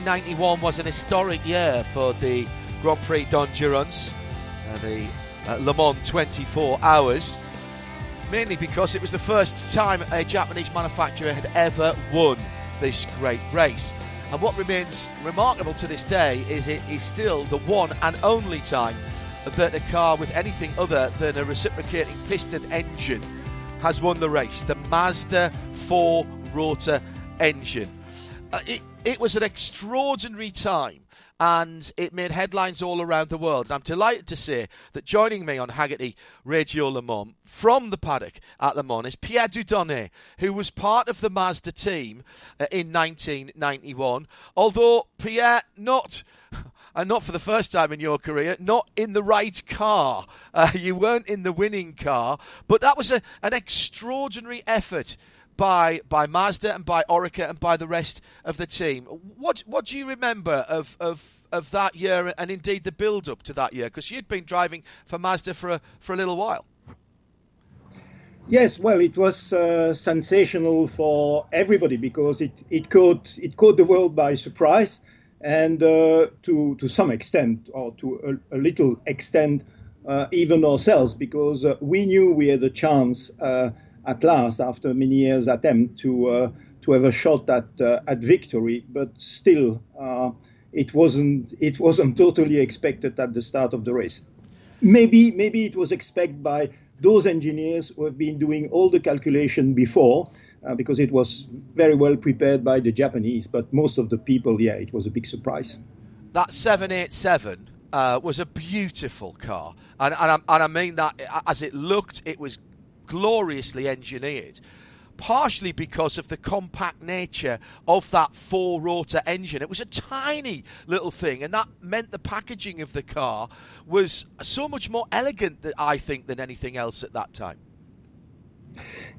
1991 was an historic year for the Grand Prix d'Endurance, uh, the uh, Le Mans 24 Hours, mainly because it was the first time a Japanese manufacturer had ever won this great race. And what remains remarkable to this day is it is still the one and only time that a car with anything other than a reciprocating piston engine has won the race. The Mazda 4 rotor engine. Uh, it, it was an extraordinary time and it made headlines all around the world. And I'm delighted to say that joining me on Hagerty Radio Le Mans from the paddock at Le Mans is Pierre Dieudonné, who was part of the Mazda team uh, in 1991. Although, Pierre, not. And not for the first time in your career, not in the right car. Uh, you weren't in the winning car, but that was a, an extraordinary effort by by Mazda and by Oreca and by the rest of the team. What what do you remember of of, of that year and indeed the build up to that year? Because you'd been driving for Mazda for a, for a little while. Yes, well, it was uh, sensational for everybody because it, it caught it caught the world by surprise, and uh, to to some extent, or to a, a little extent, uh, even ourselves, because uh, we knew we had a chance uh, at last, after many years' attempt to uh, to have a shot at uh, at victory, but still uh, it wasn't it wasn't totally expected at the start of the race. Maybe maybe it was expected by those engineers who have been doing all the calculation before, uh, because it was very well prepared by the Japanese. But most of the people, yeah, it was a big surprise. That 787 uh, was a beautiful car, and, and, I, and I mean that as it looked, it was gloriously engineered partially because of the compact nature of that four rotor engine. It was a tiny little thing, and that meant the packaging of the car was so much more elegant, I think, than anything else at that time.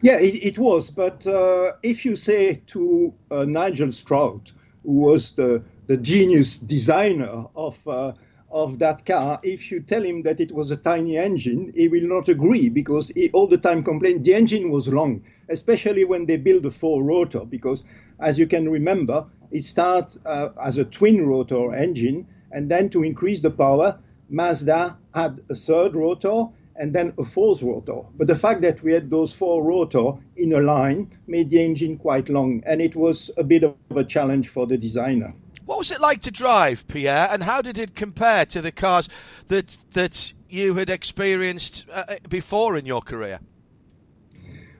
Yeah, it, it was. But uh, if you say to uh, Nigel Stroud, who was the, the genius designer of uh, of that car, if you tell him that it was a tiny engine, he will not agree because he all the time complained the engine was long, especially when they build a four rotor. Because as you can remember, it started uh, as a twin rotor engine, and then to increase the power, Mazda had a third rotor and then a fourth rotor. But the fact that we had those four rotor in a line made the engine quite long, and it was a bit of a challenge for the designer. What was it like to drive, Pierre, and how did it compare to the cars that that you had experienced uh, before in your career?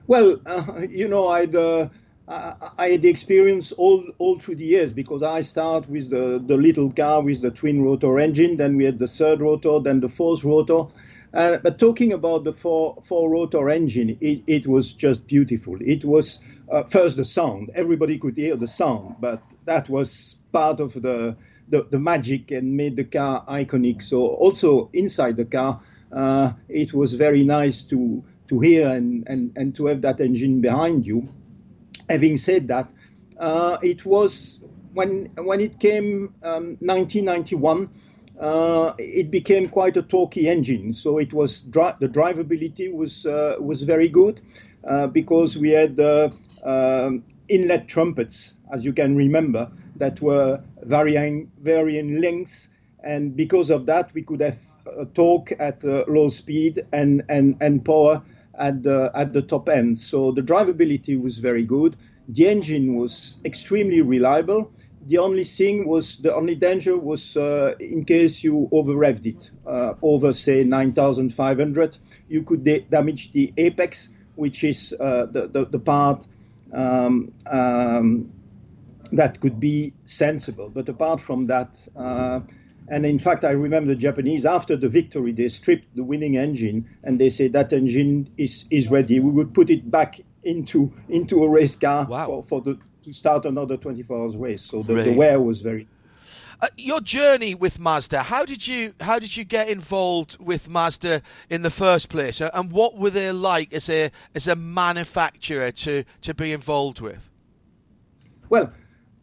Well, uh, you know, I'd. Uh, I had experience all, all through the years because I start with the, the little car with the twin rotor engine, then we had the third rotor, then the fourth rotor. Uh, but talking about the four, four rotor engine, it, it was just beautiful. It was uh, first the sound. Everybody could hear the sound, but that was part of the, the, the magic and made the car iconic. So also inside the car, uh, it was very nice to to hear and, and, and to have that engine behind you. Having said that, uh, it was when when it came um, 1991. Uh, it became quite a torquey engine, so it was dri- the drivability was uh, was very good uh, because we had uh, um, inlet trumpets, as you can remember, that were varying varying lengths, and because of that, we could have a torque at uh, low speed and and and power at the at the top end. So the drivability was very good. The engine was extremely reliable. The only thing was the only danger was uh, in case you over revved it uh, over say 9,500, you could da- damage the apex, which is uh, the, the, the part um, um, that could be sensible. But apart from that, uh, and in fact, I remember the Japanese after the victory, they stripped the winning engine and they said that engine is, is ready. We would put it back into into a race car wow. for, for the to start another 24 hours race. So the, the wear was very. Uh, your journey with Mazda, how did you how did you get involved with Mazda in the first place, uh, and what were they like as a as a manufacturer to to be involved with? Well,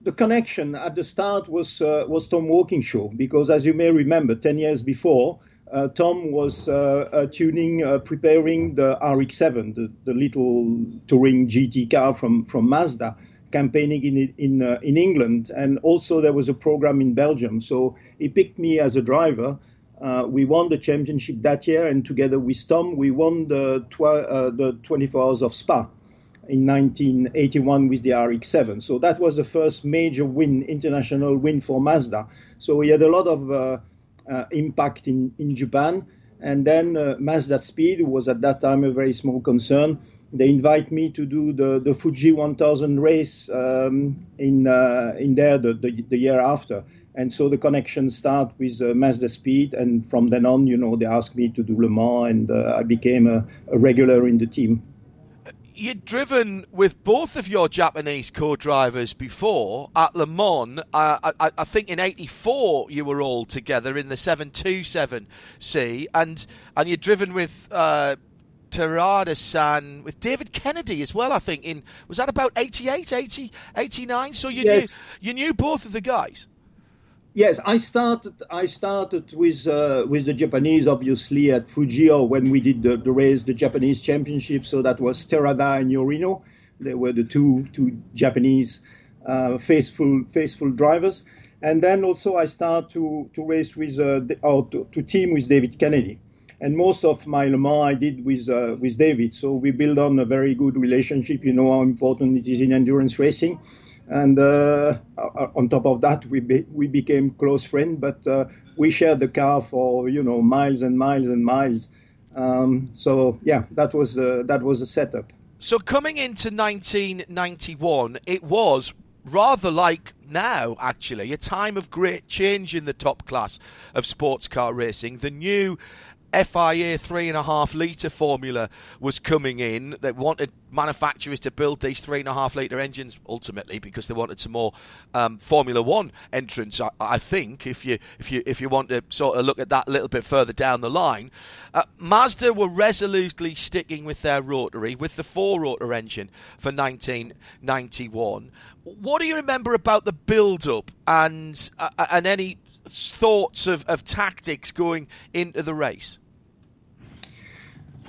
the connection at the start was uh, was Tom Walkinshaw because, as you may remember, ten years before, uh, Tom was uh, uh tuning, uh, preparing the RX-7, the, the, little touring GT car from from Mazda, campaigning in in uh, in England, and also there was a program in Belgium. So he picked me as a driver. we won the championship that year, and together with Tom, we won the the 24 Hours of Spa in 1981 with the RX-7. So that was the first major win, international win for Mazda. So we had a lot of uh, uh, impact in, in Japan. And then uh, Mazda Speed was at that time a very small concern. They invite me to do the, the Fuji 1000 race um, in uh, in there the, the, the, year after. And so the connection start with uh, Mazda Speed, and from then on, you know, they asked me to do Le Mans, and uh, I became a, a regular in the team you'd driven with both of your Japanese co-drivers before at Le Mans. Uh, I, I, think in '84 you were all together in the 727C, and and you'd driven with. Uh, Terada-san with David Kennedy as well. I think in was that about 88, 80, 89? So you yes. knew you knew both of the guys. Yes, I started. I started with uh, with the Japanese, obviously at Fujio when we did the, the race, the Japanese championship. So that was Terada and Yorino. They were the two two Japanese uh, faithful faithful drivers. And then also I started to to race with uh, or to, to, team with David Kennedy. And most of my Le Mans I did with uh, with David. So we built on a very good relationship. You know how important it is in endurance racing and uh, on top of that, we be, we became close friends. But uh, we shared the car for you know miles and miles and miles. Um, so yeah, that was uh, that was a setup. So coming into 1991, it was rather like now, actually, a time of great change in the top class of sports car racing. The new FIA three and a half litre formula was coming in. They wanted manufacturers to build these three and a half litre engines ultimately because they wanted some more um, Formula One entrants. I, I, think if you if you if you want to sort of look at that a little bit further down the line, uh, Mazda were resolutely sticking with their rotary with the four rotor engine for 1991. What do you remember about the build up and uh, and any thoughts of, of tactics going into the race?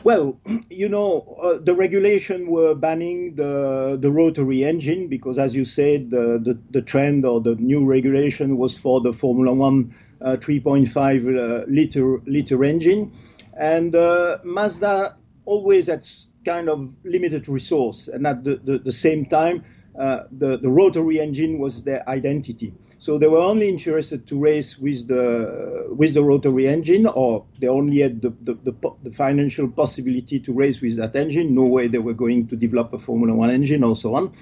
Well, you know, uh, the regulation were banning the the rotary engine because, as you said, the, the, the trend or the new regulation was for the Formula One uh, 3.5 uh, liter liter engine, and uh, Mazda always had kind of limited resource, and at the, the, the same time, uh, the the rotary engine was their identity. So they were only interested to race with the with the rotary engine, or they only had the, the, the, the, financial possibility to race with that engine. No way they were going to develop a Formula One engine or so on.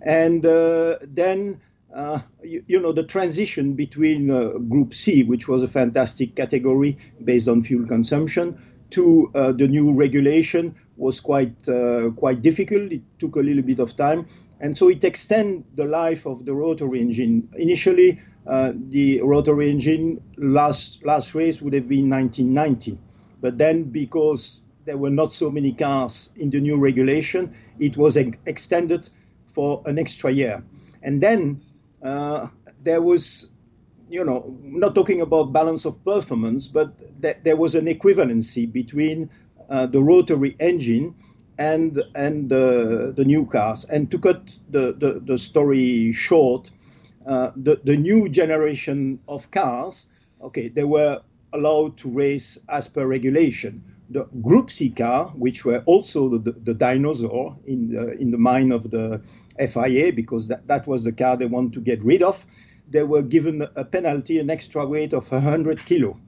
And uh, then, uh, you, you, know, the transition between uh, Group C, which was a fantastic category based on fuel consumption, to uh, the new regulation was quite uh, quite difficult. It took a little bit of time and so it extends the life of the rotary engine. Initially, uh, the rotary engine last last race would have been 1990, but then because there were not so many cars in the new regulation, it was ex- extended for an extra year. And then uh, there was, you know, not talking about balance of performance, but th- there was an equivalency between uh, the rotary engine and and the the new cars. And to cut the the, the story short, uh, the the new generation of cars, okay, they were allowed to race as per regulation. The Group C car, which were also the, the dinosaur in the, in the mind of the FIA, because that, that was the car they want to get rid of, they were given a penalty, an extra weight of 100 kilo.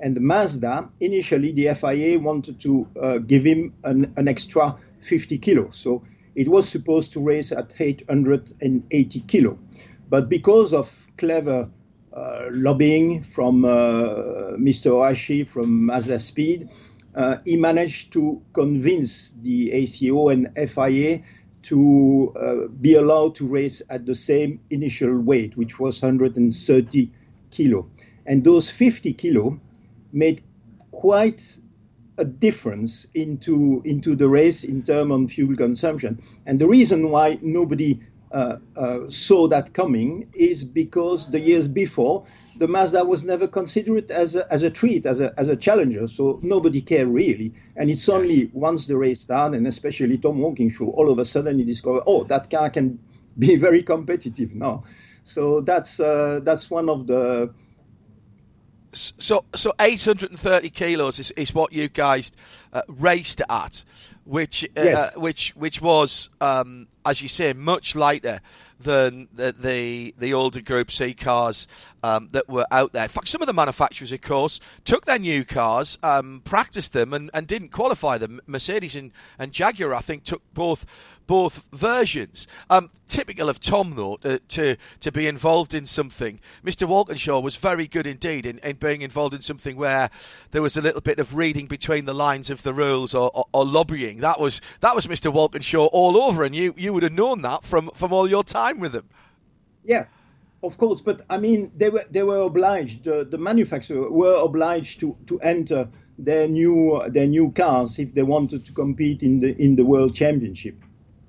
And Mazda, initially, the FIA wanted to uh, give him an, an, extra 50 kilos. So it was supposed to race at 880 kilo. But because of clever uh, lobbying from uh, Mr. Ohashi from Mazda Speed, uh, he managed to convince the ACO and FIA to uh, be allowed to race at the same initial weight, which was 130 kilo. And those 50 kilo made quite a difference into into the race in terms of fuel consumption. And the reason why nobody uh, uh, saw that coming is because the years before the Mazda was never considered as a, as a treat, as a, as a challenger. So nobody cared really. And it's only yes. once the race started, and especially Tom Walkinshaw, all of a sudden he discovered, oh, that car can be very competitive now. So that's uh, that's one of the. So so 830 kilos is, is what you guys uh, raced at, which uh, yes. which which was um, as you say much lighter than the the, the older Group C cars um, that were out there. In fact, some of the manufacturers, of course, took their new cars, um, practiced them, and, and didn't qualify them. Mercedes and, and Jaguar, I think, took both both versions. Um, typical of Tom, though, to, to, to be involved in something. Mr. Walkinshaw was very good indeed in, in being involved in something where there was a little bit of reading between the lines of the rules or, or, or lobbying. That was that was Mr. Walkinshaw all over, and you, you would have known that from, from all your time with them. Yeah, of course, but I mean, they were they were obliged. the manufacturer were obliged to, to enter their new their new cars if they wanted to compete in the in the world championship.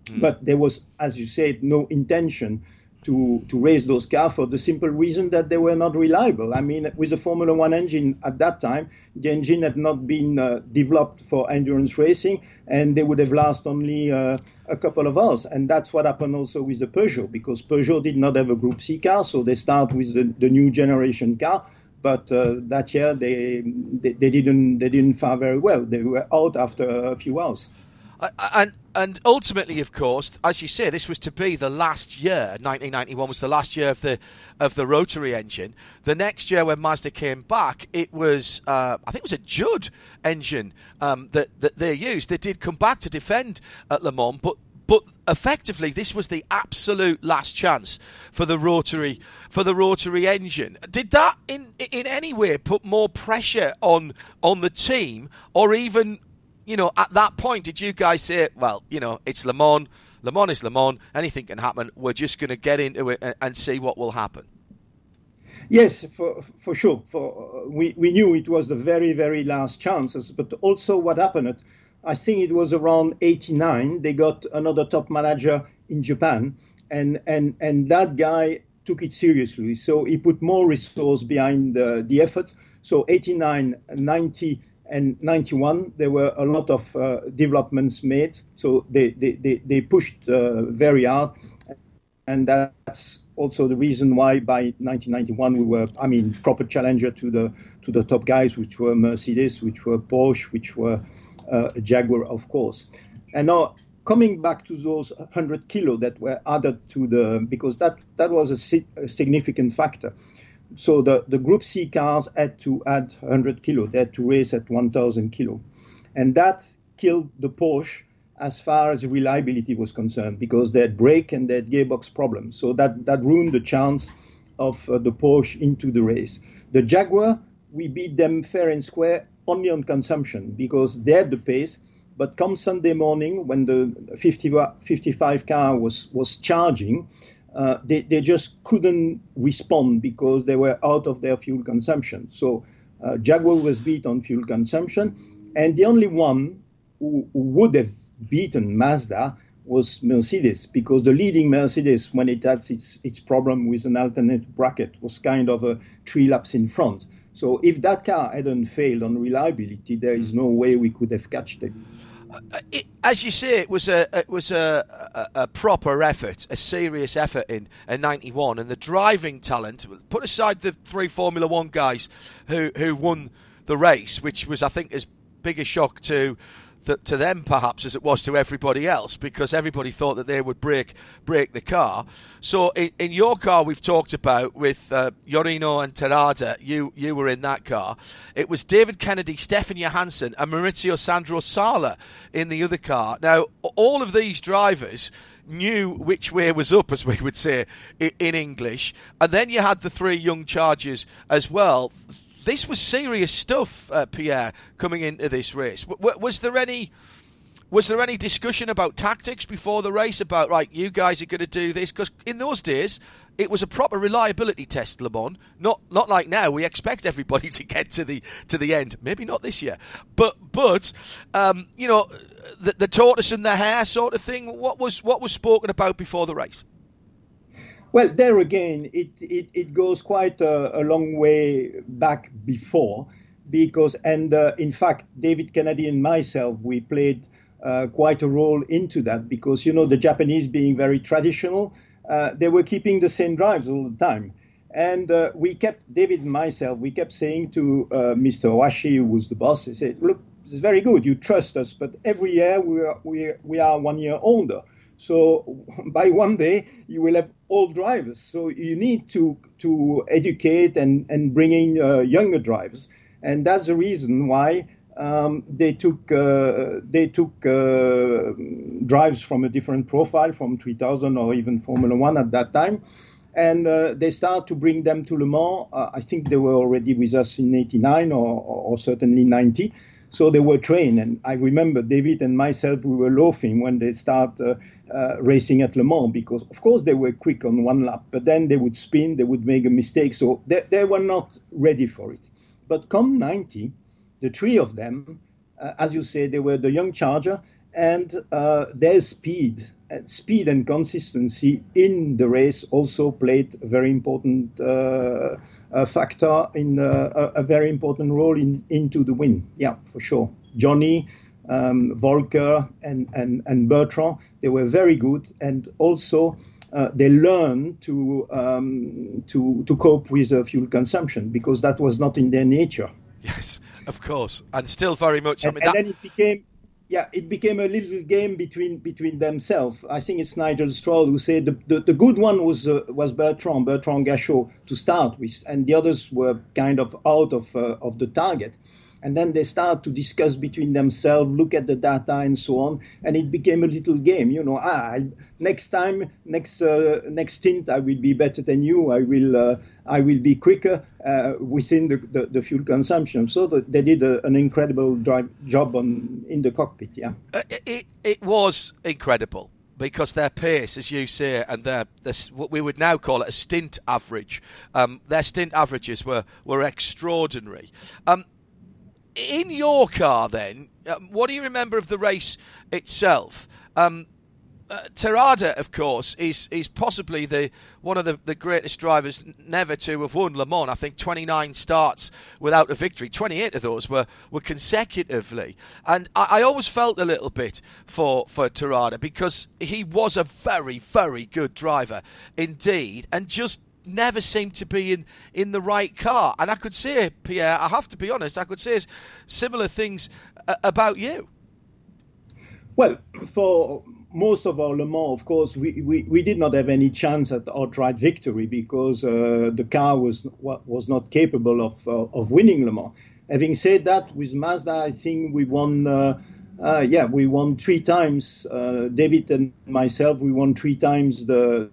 Mm. But there was, as you said, no intention to, to raise those cars for the simple reason that they were not reliable. I mean, with the Formula One engine at that time, the engine had not been uh, developed for endurance racing, and they would have lasted only uh, a couple of hours. And that's what happened also with the Peugeot, because Peugeot did not have a Group C car, so they start with the, the new generation car. But uh, that year they, they, they didn't they didn't fare very well. They were out after a few hours. And and ultimately, of course, as you say, this was to be the last year. 1991 was the last year of the of the rotary engine. The next year, when Mazda came back, it was uh, I think it was a Judd engine um, that that they used. They did come back to defend at Le Mans, but but effectively this was the absolute last chance for the rotary for the rotary engine did that in in any way put more pressure on on the team or even you know, at that point, did you guys say, well, you know, it's Le Mans, Le Mans is Le Mans, anything can happen. We're just going to get into it and, see what will happen. Yes, for for sure. For we we knew it was the very very last chances, but also what happened. I think it was around '89. They got another top manager in Japan, and and and that guy took it seriously. So he put more resource behind the, the effort. So 89, 90 and 91 there were a lot of uh, developments made. So they they, they, they pushed uh, very hard. And that's also the reason why by 1991 we were i mean proper challenger to the to the top guys which were mercedes which were porsche which were uh, jaguar of course. And now coming back to those 100 kilo that were added to the because that that was a, a significant factor so the, the Group C cars had to add 100 kilo. They had to race at 1,000 kilo. And that killed the Porsche as far as reliability was concerned because they had brake and they had gearbox problems. So that, that ruined the chance of uh, the Porsche into the race. The Jaguar, we beat them fair and square only on consumption because they had the pace. But come Sunday morning, when the 50, 55 car was, was charging, uh, they, they just couldn't respond because they were out of their fuel consumption. So uh, Jaguar was beat on fuel consumption, and the only one who, who, would have beaten Mazda was Mercedes because the leading Mercedes, when it had its, its problem with an alternate bracket, was kind of a three laps in front. So if that car hadn't failed on reliability, there is no way we could have catched it. It, as you say, it was a it was a, a, a, proper effort, a serious effort in, in '91, and the driving talent. Put aside the three Formula One guys who who won the race, which was I think as big a shock to to them perhaps as it was to everybody else because everybody thought that they would break break the car. So in, in your car, we've talked about with uh, Yorino and Terada, you you were in that car. It was David Kennedy, Stefan Johansson, and Maurizio Sandro Sala in the other car. Now all of these drivers knew which way was up, as we would say in English. And then you had the three young chargers as well this was serious stuff, uh, Pierre, coming into this race. W- was there any? Was there any discussion about tactics before the race about right? You guys are going to do this because in those days it was a proper reliability test, Le Mans. Not not like now. We expect everybody to get to the to the end. Maybe not this year, but but um, you know the, the tortoise and the hare sort of thing. What was what was spoken about before the race? Well, there again, it, it, it goes quite a, a long way back before because, and uh, in fact, David Kennedy and myself, we played uh, quite a role into that because, you know, the Japanese being very traditional, uh, they were keeping the same drives all the time. And uh, we kept, David and myself, we kept saying to uh, Mr. Ohashi, who was the boss, he said, look, it's very good, you trust us, but every year we are, we, we are one year older. So by one day you will have all drivers. So you need to to educate and and bring in uh, younger drivers, and that's the reason why um, they took uh, they took uh, drives from a different profile, from 3000 or even Formula One at that time, and uh, they start to bring them to Le Mans. Uh, I think they were already with us in '89 or, or certainly '90. So they were trained, and I remember David and myself, we were laughing when they start uh, uh, racing at Le Mans because, of course, they were quick on one lap, but then they would spin, they would make a mistake, so they, they were not ready for it. But come 90, the three of them, uh, as you say, they were the young charger, and uh, their speed, uh, speed and consistency in the race also played a very important uh, factor in uh, a, a, very important role in into the win. Yeah, for sure. Johnny, um, Volker, and, and and Bertrand, they were very good, and also. Uh, they learned to um, to to cope with uh, fuel consumption because that was not in their nature. Yes, of course, and still very much. And, I mean, and that... then it became yeah, it became a little game between between themselves. I think it's Nigel Stroud who said the, the, the good one was uh, was Bertrand Bertrand Gachot to start with, and the others were kind of out of uh, of the target and then they start to discuss between themselves, look at the data and so on, and it became a little game. You know, ah, I, next time, next uh, next stint, I will be better than you. I will uh, I will be quicker uh, within the, the, the, fuel consumption. So the, they did a, an incredible drive, job on in the cockpit. Yeah, uh, it it was incredible because their pace, as you say, and their, what we would now call it a stint average, um, their stint averages were were extraordinary. Um, in your car, then, um, what do you remember of the race itself? Um, uh, Terada, of course, is is possibly the one of the, the greatest drivers never to have won Le Mans. I think 29 starts without a victory. 28 of those were, were consecutively, and I, I always felt a little bit for for Terada because he was a very very good driver indeed, and just never seemed to be in, in the right car. And I could say, Pierre, I have to be honest, I could say similar things uh, about you. Well, for most of our Le Mans, of course, we, we, we did not have any chance at outright victory because uh, the car was was not capable of uh, of winning Le Mans. Having said that, with Mazda, I think we won. Uh, uh yeah, we won three times. Uh, David and myself, we won three times the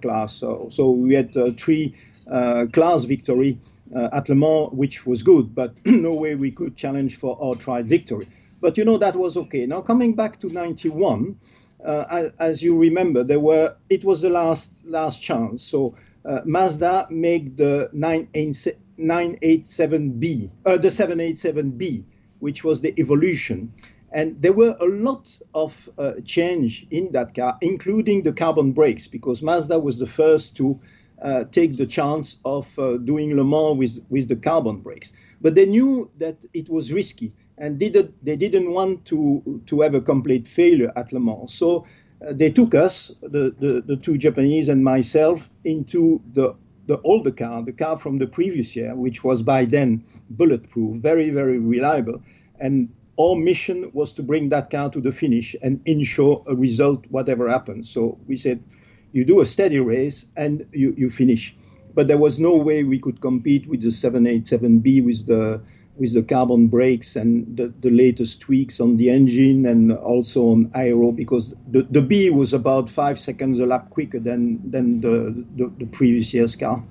class. So, so we had uh, three uh, class victory uh, at Le Mans, which was good, but no way we could challenge for our outright victory. But you know that was okay. Now coming back to 91, uh, as you remember, there were it was the last last chance. So uh, Mazda made the 987B, uh, the 787B, which was the evolution. And there were a lot of uh, change in that car, including the carbon brakes, because Mazda was the first to uh, take the chance of uh, doing Le Mans with, with the carbon brakes. But they knew that it was risky and didn't, they didn't want to, to have a complete failure at Le Mans. So uh, they took us, the, the, the two Japanese and myself, into the the older car, the car from the previous year, which was by then bulletproof, very, very reliable. And our mission was to bring that car to the finish and ensure a result, whatever happens. So we said, you do a steady race and you, you finish. But there was no way we could compete with the 787B with the with the carbon brakes and the, the latest tweaks on the engine and also on aero because the, the B was about five seconds a lap quicker than than the, the, the previous year's car.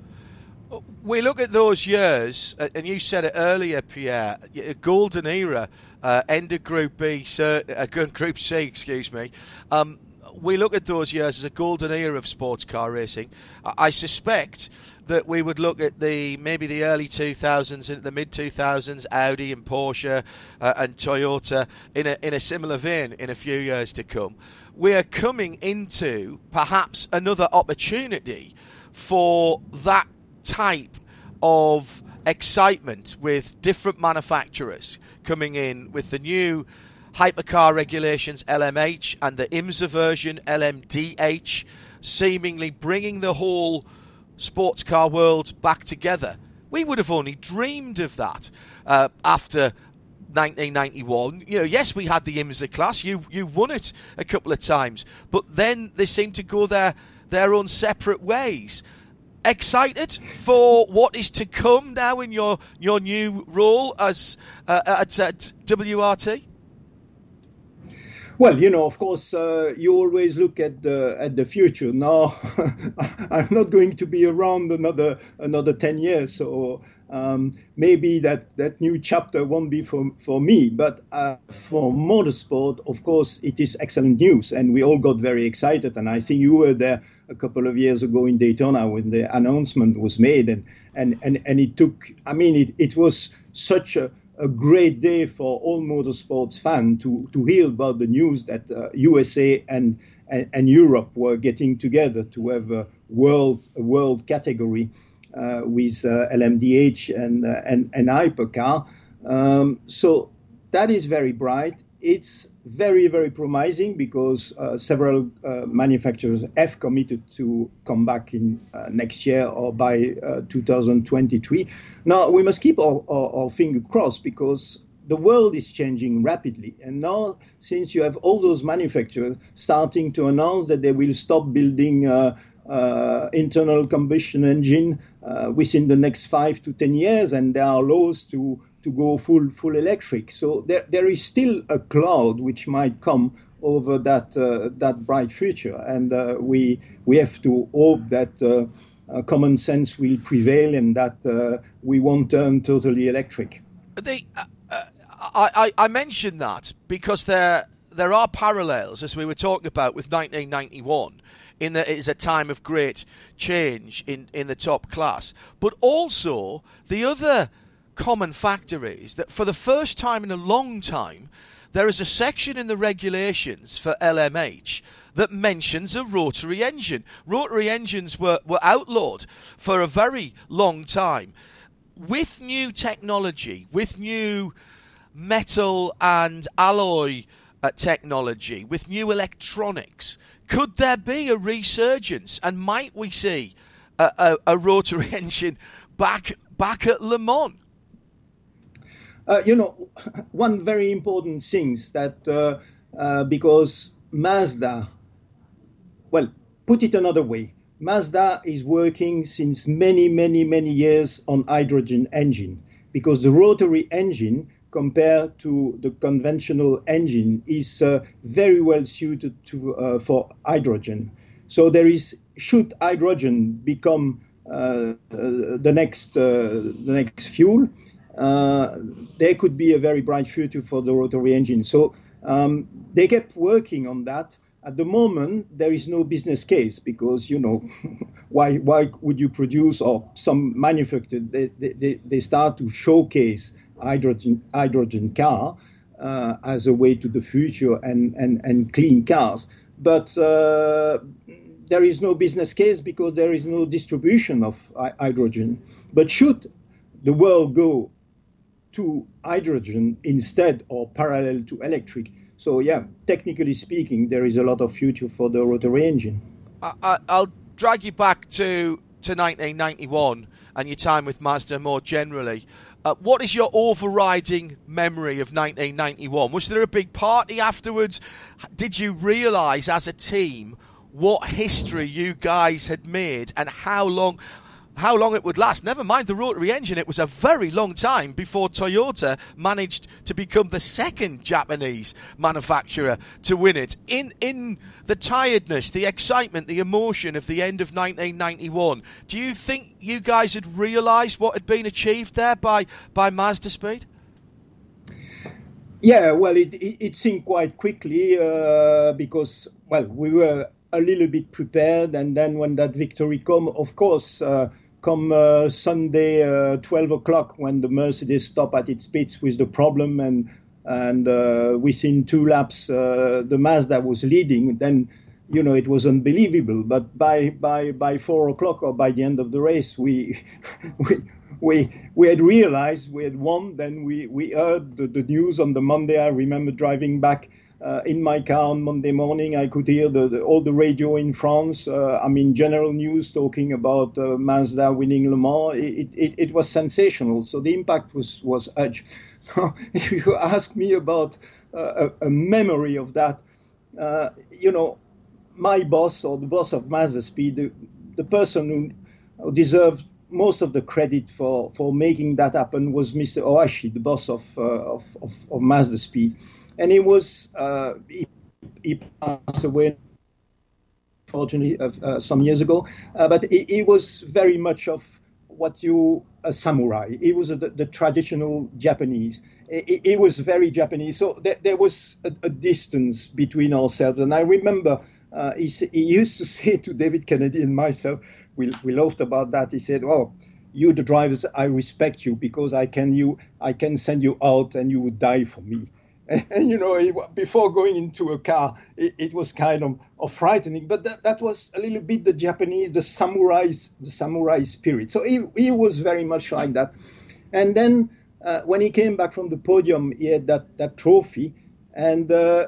We look at those years, and you said it earlier, Pierre, a golden era, uh, end of Group B, uh, Group C, excuse me. Um, we look at those years as a golden era of sports car racing. I suspect that we would look at the maybe the early 2000s and the mid 2000s, Audi and Porsche uh, and Toyota in a in a similar vein in a few years to come. We are coming into perhaps another opportunity for that type of excitement with different manufacturers coming in with the new hypercar regulations LMH and the IMSA version LMDH, seemingly bringing the whole sports car world back together. We would have only dreamed of that uh, after 1991. You know, yes, we had the IMSA class. You you won it a couple of times, but then they seem to go their their own separate ways. Excited for what is to come now in your your new role as uh, at, at WRT? Well, you know, of course, uh, you always look at the at the future. Now, I'm not going to be around another another ten years, so um, maybe that that new chapter won't be for for me. But uh, for motorsport, of course, it is excellent news, and we all got very excited. And I think you were there a couple of years ago in Daytona when the announcement was made, and and and, and it took. I mean, it it was such a a great day for all motorsports fans to, to hear about the news that uh, USA and, and, and Europe were getting together to have a world a world category with uh, LMDH and, uh, and and hypercar. Um, so that is very bright. It's very, very promising because uh, several uh, manufacturers have committed to come back in uh, next year or by uh, 2023. Now, we must keep our, our, our finger crossed because the world is changing rapidly. And now, since you have all those manufacturers starting to announce that they will stop building uh, uh, internal combustion engine uh, within the next five to ten years, and there are laws to to go full full electric. So there there is still a cloud which might come over that uh, that bright future, and uh, we we have to hope that. Uh, uh common sense will prevail and that uh, we won't turn totally electric. The, uh, I, I mentioned that because there there are parallels, as we were talking about, with 1991 in that it is a time of great change in, in the top class. But also, the other common factor is that for the first time in a long time, there is a section in the regulations for LMH that mentions a rotary engine. Rotary engines were, were outlawed for a very long time. With new technology, with new metal and alloy uh, technology, with new electronics, could there be a resurgence? And might we see a, a, a rotary engine back back at Le Mans? Uh, you know, one very important thing is that uh, uh, because Mazda, well, put it another way, Mazda is working since many, many, many years on hydrogen engine because the rotary engine compared to the conventional engine is uh, very well suited to uh, for hydrogen. So there is should hydrogen become uh, the next uh, the next fuel, uh, there could be a very bright future for the rotary engine. So um, they kept working on that. At the moment, there is no business case because you know why why would you produce or some manufacturer they, they, they start to showcase hydrogen hydrogen car uh, as a way to the future and and, and clean cars. But uh, there is no business case because there is no distribution of hydrogen. But should the world go to hydrogen instead or parallel to electric, so yeah, technically speaking, there is a lot of future for the rotary engine. I, will drag you back to to 1991 and your time with Mazda more generally. Uh, what is your overriding memory of 1991? Was there a big party afterwards? Did you realise as a team what history you guys had made and how long? How long it would last. Never mind the rotary engine, it was a very long time before Toyota managed to become the second Japanese manufacturer to win it. In in the tiredness, the excitement, the emotion of the end of 1991, do you think you guys had realised what had been achieved there by by Mazda Speed? Yeah, well, it, it, it seemed quite quickly uh, because, well, we were a little bit prepared, and then when that victory come, of course, uh, come uh, Sunday, uh, 12 o'clock, when the Mercedes stopped at its pits with the problem, and and uh, within two laps, uh, the Mazda was leading, then you know it was unbelievable. But by by by four o'clock or by the end of the race, we we we we had realized we had won. Then we we heard the, the news on the Monday. I remember driving back uh, in my car on Monday morning. I could hear the, the, all the radio in France. Uh, I mean, general news talking about uh, Mazda winning Le Mans. It, it, it was sensational. So the impact was was huge. if you ask me about uh, a, a, memory of that, uh, you know, my boss or the boss of Mazda Speed, the, the person who deserved most of the credit for, for making that happen was Mr. Ohashi, the boss of, uh, of, of, of, Mazda Speed. And he was, uh, he, he, passed away, fortunately, uh, some years ago, uh, but he, he, was very much of what you, a samurai. He was a, the, the, traditional Japanese. He, he, was very Japanese. So there, there was a, a, distance between ourselves. And I remember uh, he, he used to say to David Kennedy and myself, we, we laughed about that. He said, "Oh, you the drivers, I respect you because I can you I can send you out and you would die for me." And, you know, before going into a car, it, it was kind of, of frightening. But that, that was a little bit the Japanese, the samurai, the samurai spirit. So he, he was very much like that. And then uh, when he came back from the podium, he had that, that trophy, and uh,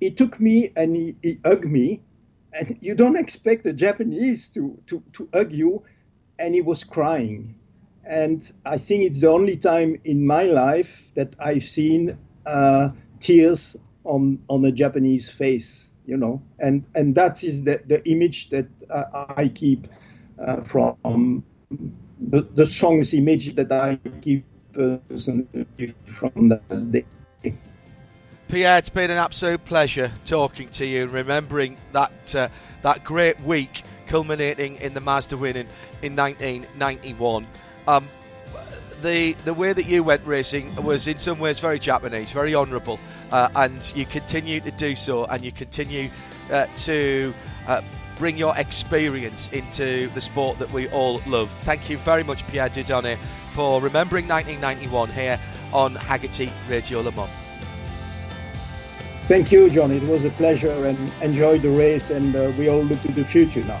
he took me and he, he hugged me and you don't expect the Japanese to, to, to hug you, and he was crying. And I think it's the only time in my life that I've seen uh, tears on, on a Japanese face, you know, and, and that is the, the image that uh, I keep uh, from the, the strongest image that I keep personally from that day. Pierre, it's been an absolute pleasure talking to you and remembering that uh, that great week culminating in the Mazda winning in 1991. Um, the the way that you went racing was in some ways very Japanese, very honourable, uh, and you continue to do so, and you continue uh, to uh, bring your experience into the sport that we all love. Thank you very much, Pierre Dieudonné, for remembering 1991 here on Hagerty Radio Le Mans. Thank you, John. It was a pleasure and enjoy the race, and uh, we all look to the future now.